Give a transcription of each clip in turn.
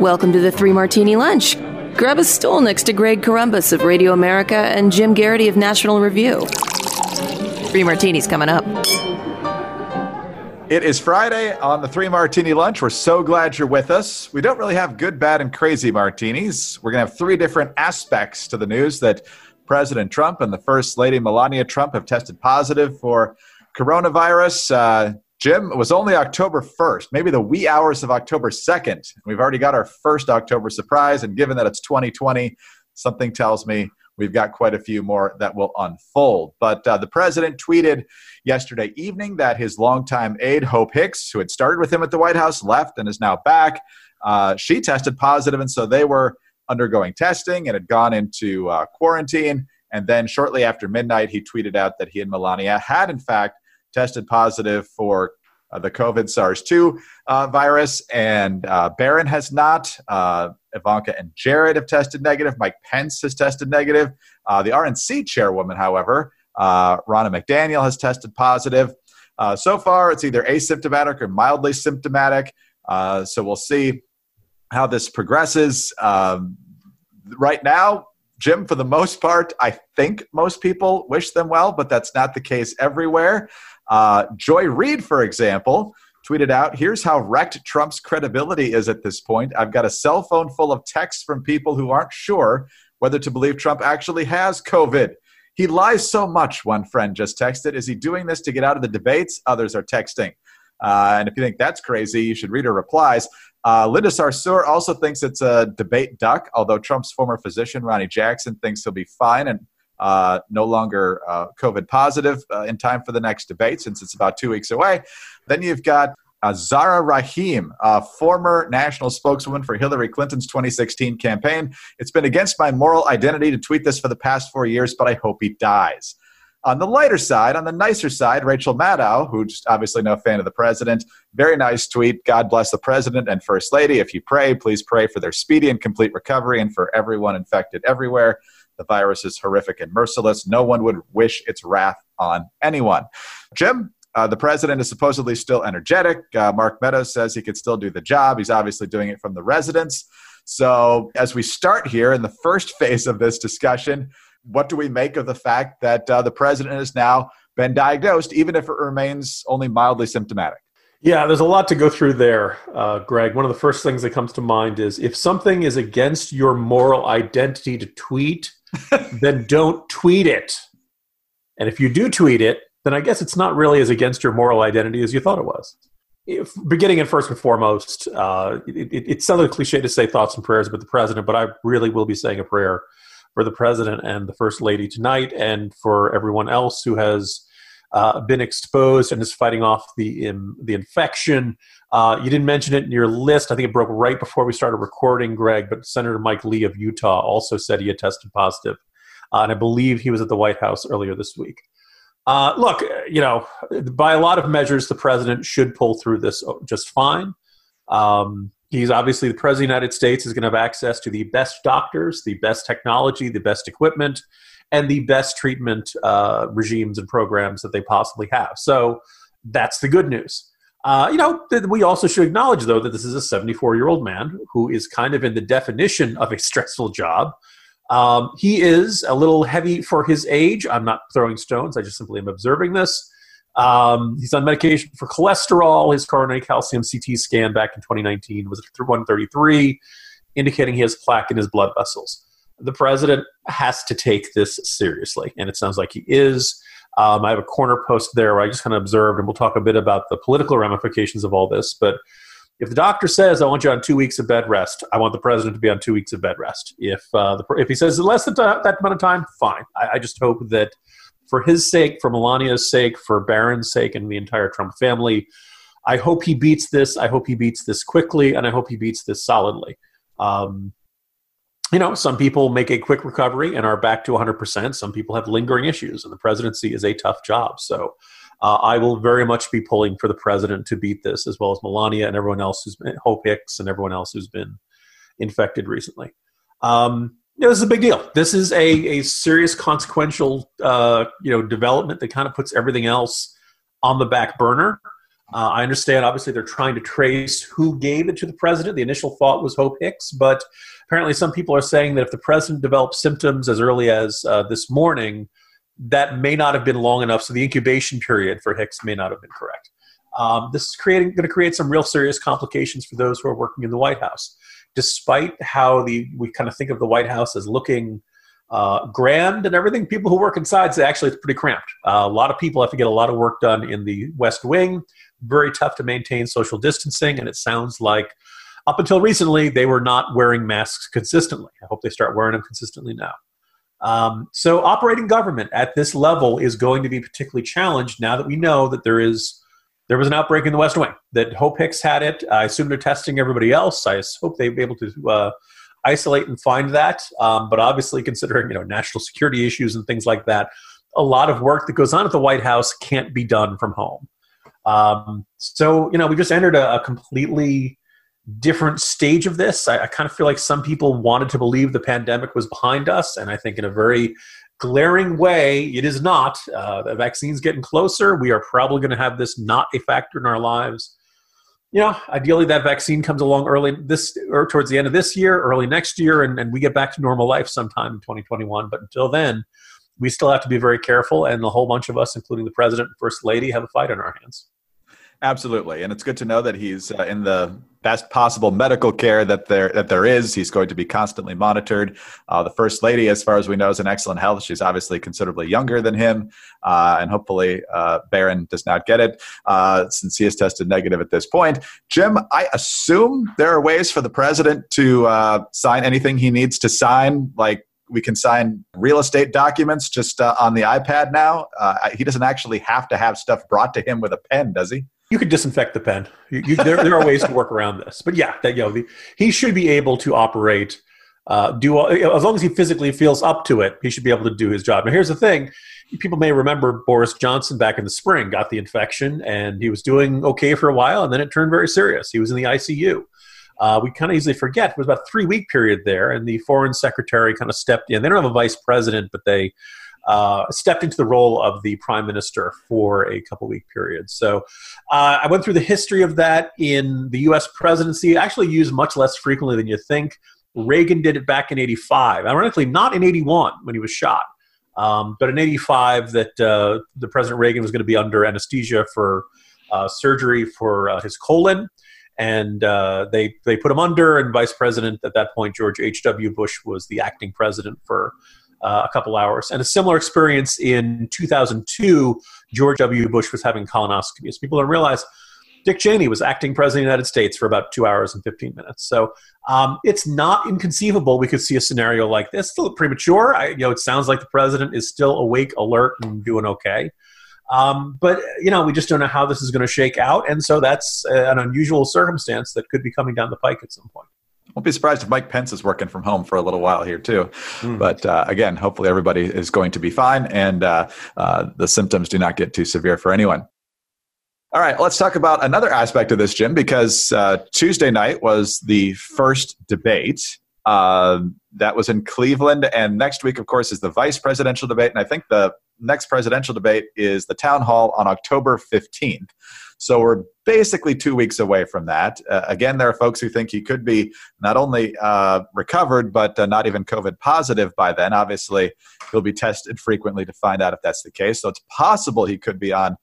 Welcome to the Three Martini Lunch. Grab a stool next to Greg Corombos of Radio America and Jim Geraghty of National Review. Three Martinis coming up. It is Friday on the Three Martini Lunch. We're so glad you're with us. We don't really have good, bad, and crazy martinis. We're going to have three different aspects to the news that President Trump and the First Lady Melania Trump have tested positive for coronavirus. Uh, Jim, it was only October 1st, maybe the wee hours of October 2nd. We've already got our first October surprise, and given that it's 2020, something tells me we've got quite a few more that will unfold. But uh, the president tweeted yesterday evening that his longtime aide, Hope Hicks, who had started with him at the White House, left and is now back. Uh, she tested positive, and so they were undergoing testing and had gone into uh, quarantine. And then shortly after midnight, he tweeted out that he and Melania had, in fact, tested positive for uh, the COVID SARS 2 uh, virus, and uh, Barron has not. Uh, Ivanka and Jared have tested negative. Mike Pence has tested negative. Uh, the RNC chairwoman, however, uh, Ronna McDaniel, has tested positive. so far, it's either asymptomatic or mildly symptomatic. so we'll see how this progresses. Um, right now, Jim, for the most part, I think most people wish them well, but that's not the case everywhere. Uh, Joy Reid, for example, tweeted out Here's how wrecked Trump's credibility is at this point. I've got a cell phone full of texts from people who aren't sure whether to believe Trump actually has COVID. He lies so much, one friend just texted. Is he doing this to get out of the debates? Others are texting. Uh, and if you think that's crazy, you should read her replies. Uh, Linda Sarsour also thinks it's a debate duck, although Trump's former physician, Ronny Jackson, thinks he'll be fine and uh, no longer uh, COVID positive uh, in time for the next debate since it's about two weeks away. Then you've got uh, Zara Rahim, a former national spokeswoman for Hillary Clinton's 2016 campaign. It's been against my moral identity to tweet this for the past four years, but I hope he dies. On the lighter side, on the nicer side, Rachel Maddow, who's obviously no fan of the president, very nice tweet. God bless the president and first lady. If you pray, please pray for their speedy and complete recovery and for everyone infected everywhere. The virus is horrific and merciless. No one would wish its wrath on anyone. Jim, uh, the president is supposedly still energetic. Uh, Mark Meadows says he could still do the job. He's obviously doing it from the residence. So, as we start here in the first phase of this discussion, what do we make of the fact that uh, the president has now been diagnosed, even if it remains only mildly symptomatic? Yeah, there's a lot to go through there, uh, Greg. One of the first things that comes to mind is if something is against your moral identity to tweet, then don't tweet it. And if you do tweet it, then I guess it's not really as against your moral identity as you thought it was. If, beginning and first and foremost, uh, it, it, it cliche to say thoughts and prayers about the president, but I really will be saying a prayer for the president and the first lady tonight, and for everyone else who has uh, been exposed and is fighting off the the infection. Uh, you didn't mention it in your list. I think it broke right before we started recording, Greg. But Senator Mike Lee of Utah also said he had tested positive, uh, and I believe he was at the White House earlier this week. Uh, look, you know, by a lot of measures, the president should pull through this just fine. Um, he's obviously the president of the United States is going to have access to the best doctors, the best technology, the best equipment, and the best treatment uh, regimes and programs that they possibly have. So that's the good news. Uh, you know, we also should acknowledge, though, that this is a 74 year old man who is kind of in the definition of a stressful job. Um, he is a little heavy for his age. I'm not throwing stones, I just simply am observing this. Um, he's on medication for cholesterol. His coronary calcium CT scan back in 2019 was 133, indicating he has plaque in his blood vessels. The president has to take this seriously, and it sounds like he is. Um, I have a corner post there where I just kind of observed, and we'll talk a bit about the political ramifications of all this. But if the doctor says, I want you on two weeks of bed rest, I want the president to be on two weeks of bed rest. If, uh, the, if he says less than that amount of time, fine. I, I just hope that for his sake, for Melania's sake, for Barron's sake, and the entire Trump family, I hope he beats this. I hope he beats this quickly, and I hope he beats this solidly. Um, you know, some people make a quick recovery and are back to 100%. Some people have lingering issues, and the presidency is a tough job. So uh, I will very much be pulling for the president to beat this, as well as Melania and everyone else who's been, Hope Hicks and everyone else who's been infected recently. Um, you know, this is a big deal. This is a, a serious consequential, uh, you know, development that kind of puts everything else on the back burner. Uh, I understand, obviously, they're trying to trace who gave it to the president. The initial thought was Hope Hicks, but apparently, some people are saying that if the president developed symptoms as early as uh, this morning, that may not have been long enough. So the incubation period for Hicks may not have been correct. Um, this is creating going to create some real serious complications for those who are working in the White House. Despite how the we kind of think of the White House as looking uh, grand and everything, people who work inside say actually it's pretty cramped. Uh, a lot of people have to get a lot of work done in the West Wing. Very tough to maintain social distancing, and it sounds like up until recently they were not wearing masks consistently. I hope they start wearing them consistently now. Um, so operating government at this level is going to be particularly challenged now that we know that there is there was an outbreak in the West Wing. That Hope Hicks had it. I assume they're testing everybody else. I hope they'll be able to uh, isolate and find that. Um, but obviously, considering you know national security issues and things like that, a lot of work that goes on at the White House can't be done from home. Um, so you know, we just entered a, a completely different stage of this. I, I, kind of feel like some people wanted to believe the pandemic was behind us, and I think in a very glaring way, it is not. Uh, the vaccine's getting closer. We are probably going to have this not a factor in our lives. You know, ideally that vaccine comes along early this or towards the end of this year, early next year, and, and we get back to normal life sometime in 2021. But until then, we still have to be very careful, and a whole bunch of us, including the president and first lady, have a fight on our hands. Absolutely, and it's good to know that he's uh, in the best possible medical care that there that there is. He's going to be constantly monitored. Uh, the first lady, as far as we know, is in excellent health. She's obviously considerably younger than him, uh, and hopefully uh, Barron does not get it uh, since he has tested negative at this point. Jim, I assume there are ways for the president to uh, sign anything he needs to sign, like we can sign real estate documents just uh, on the iPad now. Uh, he doesn't actually have to have stuff brought to him with a pen, does he? You could disinfect the pen. You, you, there, there are ways to work around this, but yeah, that, you know, the, he should be able to operate. Uh, do as long as he physically feels up to it, he should be able to do his job. Now, here's the thing: people may remember Boris Johnson back in the spring got the infection, and he was doing okay for a while, and then it turned very serious. He was in the ICU. Uh, we kind of easily forget it was about a three week period there, and the foreign secretary kind of stepped in. They don't have a vice president, but they uh, stepped into the role of the prime minister for a couple week period. So uh, I went through the history of that in the U.S. presidency. Actually, used much less frequently than you think. Reagan did it back in '85. Ironically, not in '81 when he was shot, um, but in '85 that uh, the President Reagan was going to be under anesthesia for uh, surgery for uh, his colon and uh, they they put him under. And Vice President at that point, George H. W. Bush, was the acting president for uh, a couple hours. And a similar experience in 2002, George W. Bush was having colonoscopies. People don't realize Dick Cheney was acting president of the United States for about two hours and 15 minutes. So um, it's not inconceivable we could see a scenario like this. Still premature. I, you know, it sounds like the president is still awake, alert, and doing okay. Um, but you know, we just don't know how this is going to shake out, and so that's uh, an unusual circumstance that could be coming down the pike at some point. Won't be surprised if Mike Pence is working from home for a little while here too. Mm. But uh, again, hopefully everybody is going to be fine and uh, uh, the symptoms do not get too severe for anyone. All right, let's talk about another aspect of this, Jim, because uh, Tuesday night was the first debate. Uh, that was in Cleveland, and next week, of course, is the vice presidential debate. And I think the next presidential debate is the town hall on October 15th. So we're basically two weeks away from that. Uh, again, there are folks who think he could be not only uh, recovered, but uh, not even COVID positive by then. Obviously, he'll be tested frequently to find out if that's the case. So it's possible he could be on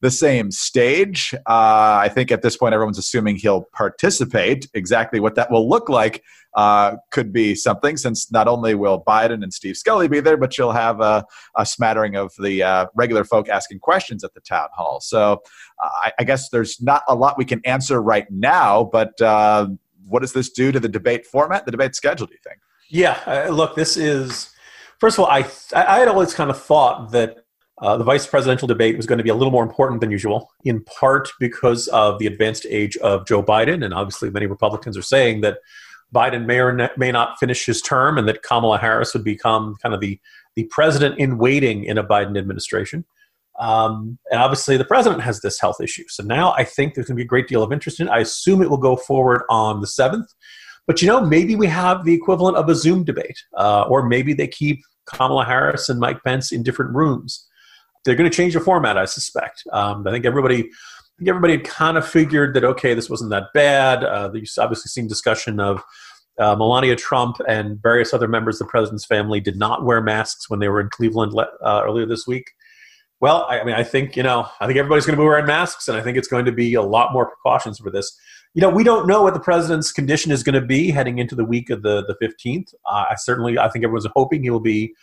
the same stage. Uh, I think at this point, everyone's assuming he'll participate. Exactly what that will look like uh, could be something, since not only will Biden and Steve Scully be there, but you'll have a, a smattering of the uh, regular folk asking questions at the town hall. So uh, I, I, guess there's not a lot we can answer right now, but uh, what does this do to the debate format, the debate schedule, do you think? Yeah, uh, look, this is, first of all, I, I had always kind of thought that uh, the vice presidential debate was going to be a little more important than usual, in part because of the advanced age of Joe Biden. And obviously, many Republicans are saying that Biden may or may not finish his term and that Kamala Harris would become kind of the, the president in waiting in a Biden administration. Um, and obviously, the president has this health issue. So now I think there's going to be a great deal of interest in it. I assume it will go forward on the 7th. But you know, maybe we have the equivalent of a Zoom debate, uh, or maybe they keep Kamala Harris and Mike Pence in different rooms they're going to change the format, I suspect. Um, I think everybody think everybody had kind of figured that okay, this wasn't that bad. Uh, you've obviously seen discussion of uh, Melania Trump and various other members of the president's family did not wear masks when they were in Cleveland uh, earlier this week. Well, I, I, mean, I think you know, I think everybody's going to be wearing masks, and I think it's going to be a lot more precautions for this. You know, we don't know what the president's condition is going to be heading into the week of the the fifteenth. Uh, I certainly, I think everyone's hoping he will be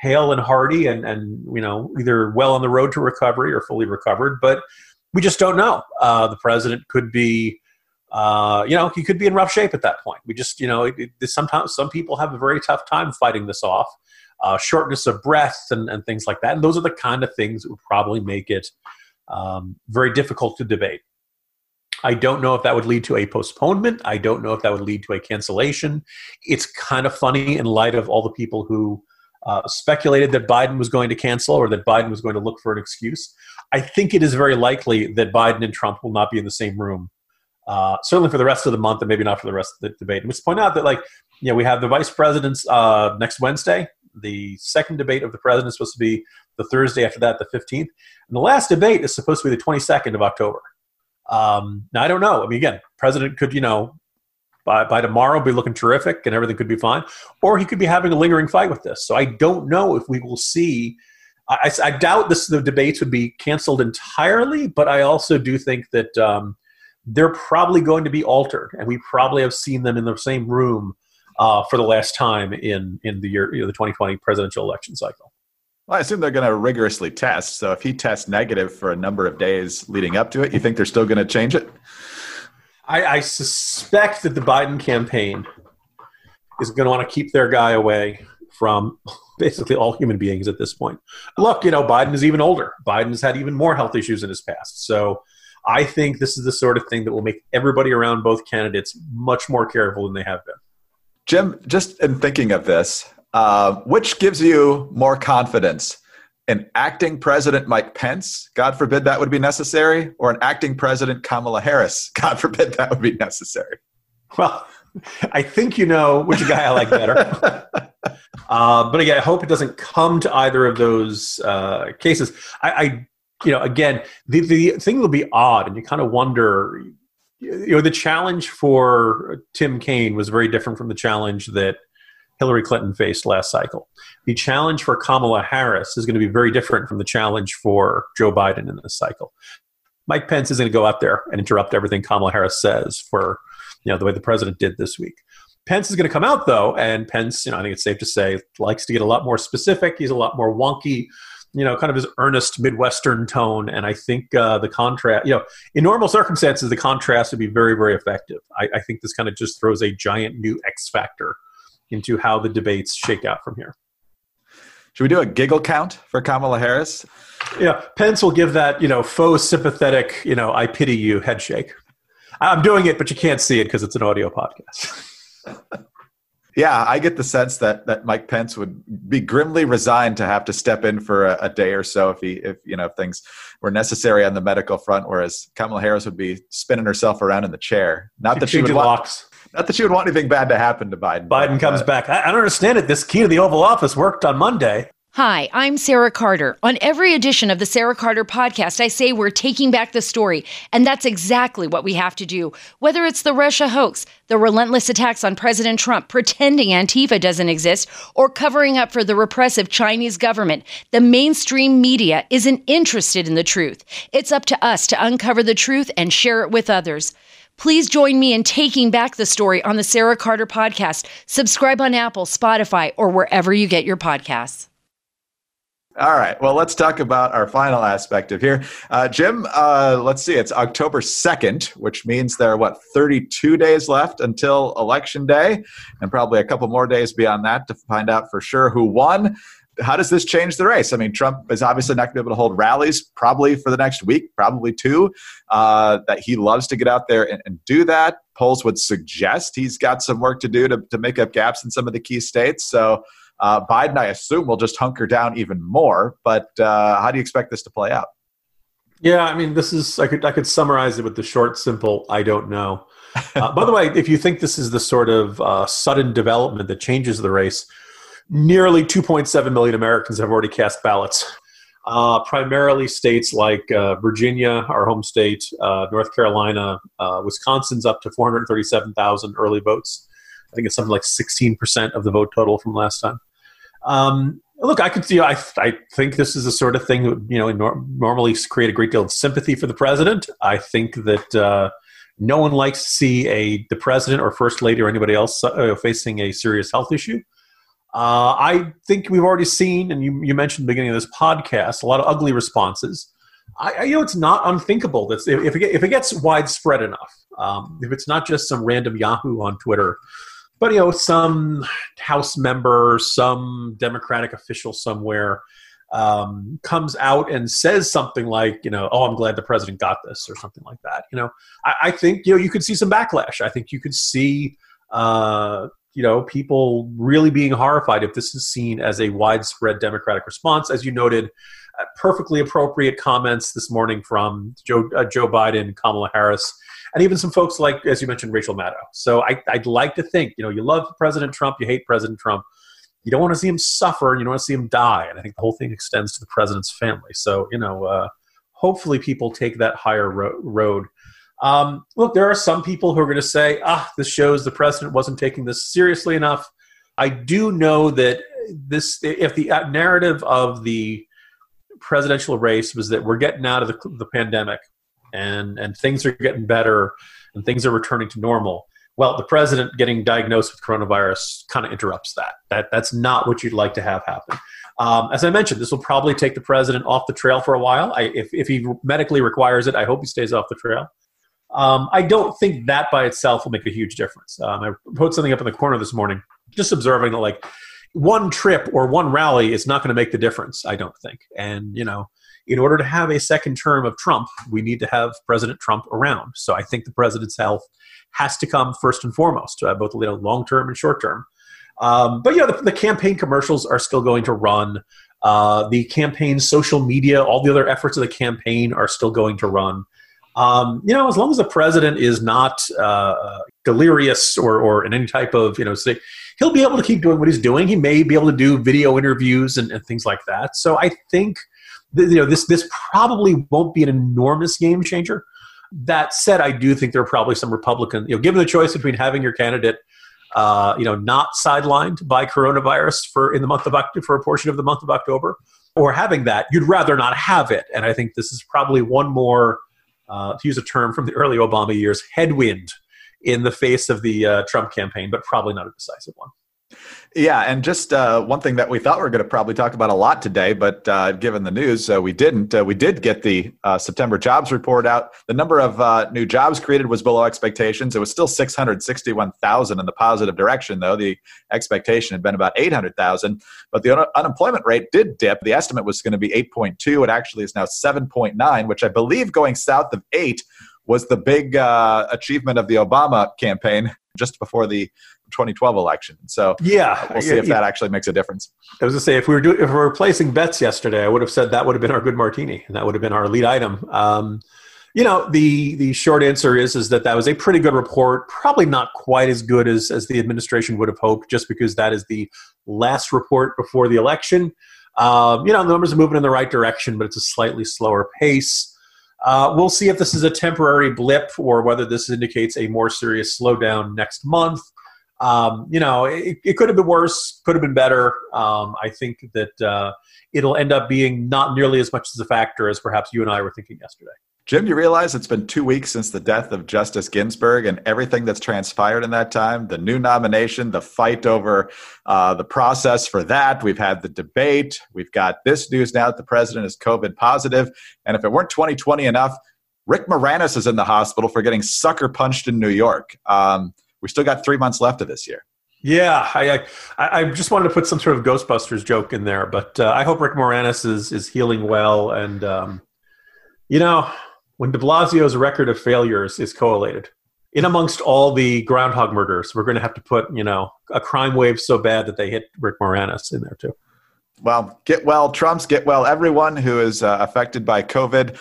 hale and hearty, and and you know, either well on the road to recovery or fully recovered. But we just don't know. Uh, the president could be uh, you know, he could be in rough shape at that point. We just, you know, it, it, sometimes some people have a very tough time fighting this off, uh, shortness of breath and, and, things like that. And those are the kind of things that would probably make it um, very difficult to debate. I don't know if that would lead to a postponement. I don't know if that would lead to a cancellation. It's kind of funny in light of all the people who uh, speculated that Biden was going to cancel or that Biden was going to look for an excuse. I think it is very likely that Biden and Trump will not be in the same room uh, certainly for the rest of the month and maybe not for the rest of the debate. And let's point out that, like, you know, we have the vice presidents uh, next Wednesday. The second debate of the president is supposed to be the Thursday after that, the 15th. And the last debate is supposed to be the 22nd of October. Um, now, I don't know. I mean, again, president could, you know, by, by tomorrow be looking terrific and everything could be fine. Or he could be having a lingering fight with this. So I don't know if we will see. I, I doubt this, the debates would be canceled entirely, but I also do think that um, – they're probably going to be altered, and we probably have seen them in the same room uh, for the last time in in the year you know, the 2020 presidential election cycle. Well, I assume they're going to rigorously test. So if he tests negative for a number of days leading up to it, you think they're still going to change it? I, I suspect that the Biden campaign is going to want to keep their guy away from basically all human beings at this point. Look, you know, Biden is even older. Biden has had even more health issues in his past. So I think this is the sort of thing that will make everybody around both candidates much more careful than they have been. Jim, just in thinking of this, uh, which gives you more confidence? An acting President Mike Pence, God forbid that would be necessary, or an acting President Kamala Harris, God forbid that would be necessary? Well, I think you know which guy I like better. uh, but again, I hope it doesn't come to either of those uh, cases. I, I you know, again, the, the thing will be odd, and you kind of wonder, you know, the challenge for Tim Kaine was very different from the challenge that Hillary Clinton faced last cycle. The challenge for Kamala Harris is going to be very different from the challenge for Joe Biden in this cycle. Mike Pence is going to go out there and interrupt everything Kamala Harris says for, you know, the way the president did this week. Pence is going to come out though, and Pence, you know, I think it's safe to say, likes to get a lot more specific. He's a lot more wonky you know, kind of his earnest Midwestern tone. And I think uh, the contrast, you know, in normal circumstances, the contrast would be very, very effective. I, I think this kind of just throws a giant new X factor into how the debates shake out from here. Should we do a giggle count for Kamala Harris? Yeah, Pence will give that, you know, faux sympathetic, you know, I pity you head shake. I'm doing it, but you can't see it because it's an audio podcast. Yeah, I get the sense that that Mike Pence would be grimly resigned to have to step in for a, a, day or so if he if you know if things were necessary on the medical front, whereas Kamala Harris would be spinning herself around in the chair. Not that she would want, not that she would want anything bad to happen to Biden. Biden but, comes uh, back. I, I don't understand it. This key to the Oval Office worked on Monday. Hi, I'm Sarah Carter. On every edition of the Sarah Carter podcast, I say we're taking back the story, and that's exactly what we have to do. Whether it's the Russia hoax, the relentless attacks on President Trump, pretending Antifa doesn't exist, or covering up for the repressive Chinese government, the mainstream media isn't interested in the truth. It's up to us to uncover the truth and share it with others. Please join me in taking back the story on the Sarah Carter podcast. Subscribe on Apple, Spotify, or wherever you get your podcasts. All right. Well, let's talk about our final aspect of here. Uh, Jim, uh, let's see. It's October 2nd, which means there are, what, 32 days left until Election Day, and probably a couple more days beyond that to find out for sure who won. How does this change the race? I mean, Trump is obviously not going to be able to hold rallies probably for the next week, probably two. Uh, that he loves to get out there and, and do that. Polls would suggest he's got some work to do to, to make up gaps in some of the key states. So, uh, Biden, I assume, will just hunker down even more. But uh, how do you expect this to play out? Yeah, I mean, this is I could I could summarize it with the short, simple "I don't know." Uh, by the way, if you think this is the sort of uh, sudden development that changes the race, nearly 2.7 million Americans have already cast ballots. uh, primarily states like uh, Virginia, our home state, uh, North Carolina, uh, Wisconsin's up to 437,000 early votes. I think it's something like 16% of the vote total from last time. Um, look, I could see. I, I think this is the sort of thing that would, you know nor- normally create a great deal of sympathy for the president. I think that uh, no one likes to see a the president or first lady or anybody else uh, facing a serious health issue. Uh, I think we've already seen, and you, you mentioned the beginning of this podcast, a lot of ugly responses. I, I you know, it's not unthinkable that if it, if it gets widespread enough, um, if it's not just some random Yahoo on Twitter, but you know, some House member, some Democratic official somewhere um, comes out and says something like, you know, oh, I'm glad the president got this, or something like that. You know, I, I think you know you could see some backlash. I think you could see uh, you know, people really being horrified if this is seen as a widespread Democratic response. As you noted, uh, perfectly appropriate comments this morning from Joe, uh, Joe Biden, Kamala Harris, and even some folks like, as you mentioned, Rachel Maddow. So I, would like to think, you know, you love President Trump, you hate President Trump. You don't want to see him suffer, and you don't want to see him die. And I think the whole thing extends to the president's family. So, you know, uh, hopefully people take that higher ro- road um, look, there are some people who are going to say, ah, this shows the president wasn't taking this seriously enough. I do know that this, if the uh, narrative of the presidential race was that we're getting out of the, the pandemic and, and things are getting better and things are returning to normal, well, the president getting diagnosed with coronavirus kind of interrupts that. That that's not what you'd like to have happen. Um, as I mentioned, this will probably take the president off the trail for a while. I, if if he medically requires it, I hope he stays off the trail. Um, I don't think that by itself will make a huge difference. Um, I put something up in the corner this morning, just observing that like one trip or one rally is not going to make the difference. I don't think. And you know, in order to have a second term of Trump, we need to have President Trump around. So I think the president's health has to come first and foremost, uh, both you know, long term and short term. Um, but you know, the, the, campaign commercials are still going to run. Uh, the campaign social media, all the other efforts of the campaign are still going to run. Um, you know, as long as the president is not uh, delirious or, or in any type of, you know, say, he'll be able to keep doing what he's doing. He may be able to do video interviews and, and things like that. So I think, that, you know, this this probably won't be an enormous game changer. That said, I do think there are probably some Republican, you know, given the choice between having your candidate, uh, you know, not sidelined by coronavirus for in the month of October, for a portion of the month of October, or having that, you'd rather not have it. And I think this is probably one more uh, to use a term from the early Obama years, headwind in the face of the uh, Trump campaign, but probably not a decisive one. Yeah, and just uh, one thing that we thought we were going to probably talk about a lot today, but uh, given the news, uh, we didn't. Uh, we did get the uh, September jobs report out. The number of uh, new jobs created was below expectations. It was still 661,000 in the positive direction, though. The expectation had been about 800,000, but the un- unemployment rate did dip. The estimate was going to be 8.2. It actually is now 7.9, which I believe going south of 8 was the big achievement of the Obama campaign just before the 2012 election. So yeah, uh, we'll see yeah, if that actually makes a difference. I was to say if we were doing if we were placing bets yesterday, I would have said that would have been our good martini, and that would have been our lead item. Um, you know, the the short answer is is that that was a pretty good report. Probably not quite as good as as the administration would have hoped, just because that is the last report before the election. Um, you know, the numbers are moving in the right direction, but it's a slightly slower pace. Uh, we'll see if this is a temporary blip or whether this indicates a more serious slowdown next month um, you know, it, it, could have been worse, could have been better. Um, I think that uh, it'll end up being not nearly as much as a factor as perhaps you and I were thinking yesterday. Jim, you realize it's been two weeks since the death of Justice Ginsburg and everything that's transpired in that time the new nomination, the fight over uh, the process for that. We've had the debate. We've got this news now that the president is COVID positive. And if it weren't 2020 enough, Rick Moranis is in the hospital for getting sucker punched in New York. Um, we still got three months left of this year. Yeah, I, I, I just wanted to put some sort of Ghostbusters joke in there, but uh, I hope Rick Moranis is is healing well. And um, you know, when De Blasio's record of failures is collated, in amongst all the groundhog murders, we're going to have to put you know a crime wave so bad that they hit Rick Moranis in there too. Well, get well, Trumps, get well, everyone who is uh, affected by COVID.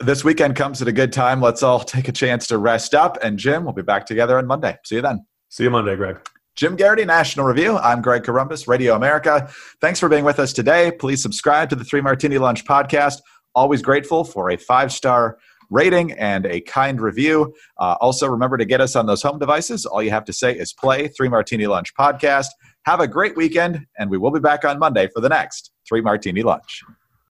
This weekend comes at a good time. Let's all take a chance to rest up. And Jim, we'll be back together on Monday. See you then. See you Monday, Greg. Jim Geraghty, National Review. I'm Greg Corombos, Radio America. Thanks for being with us today. Please subscribe to the Three Martini Lunch podcast. Always grateful for a five star rating and a kind review. Uh, also, remember to get us on those home devices. All you have to say is play Three Martini Lunch podcast. Have a great weekend, and we will be back on Monday for the next Three Martini Lunch.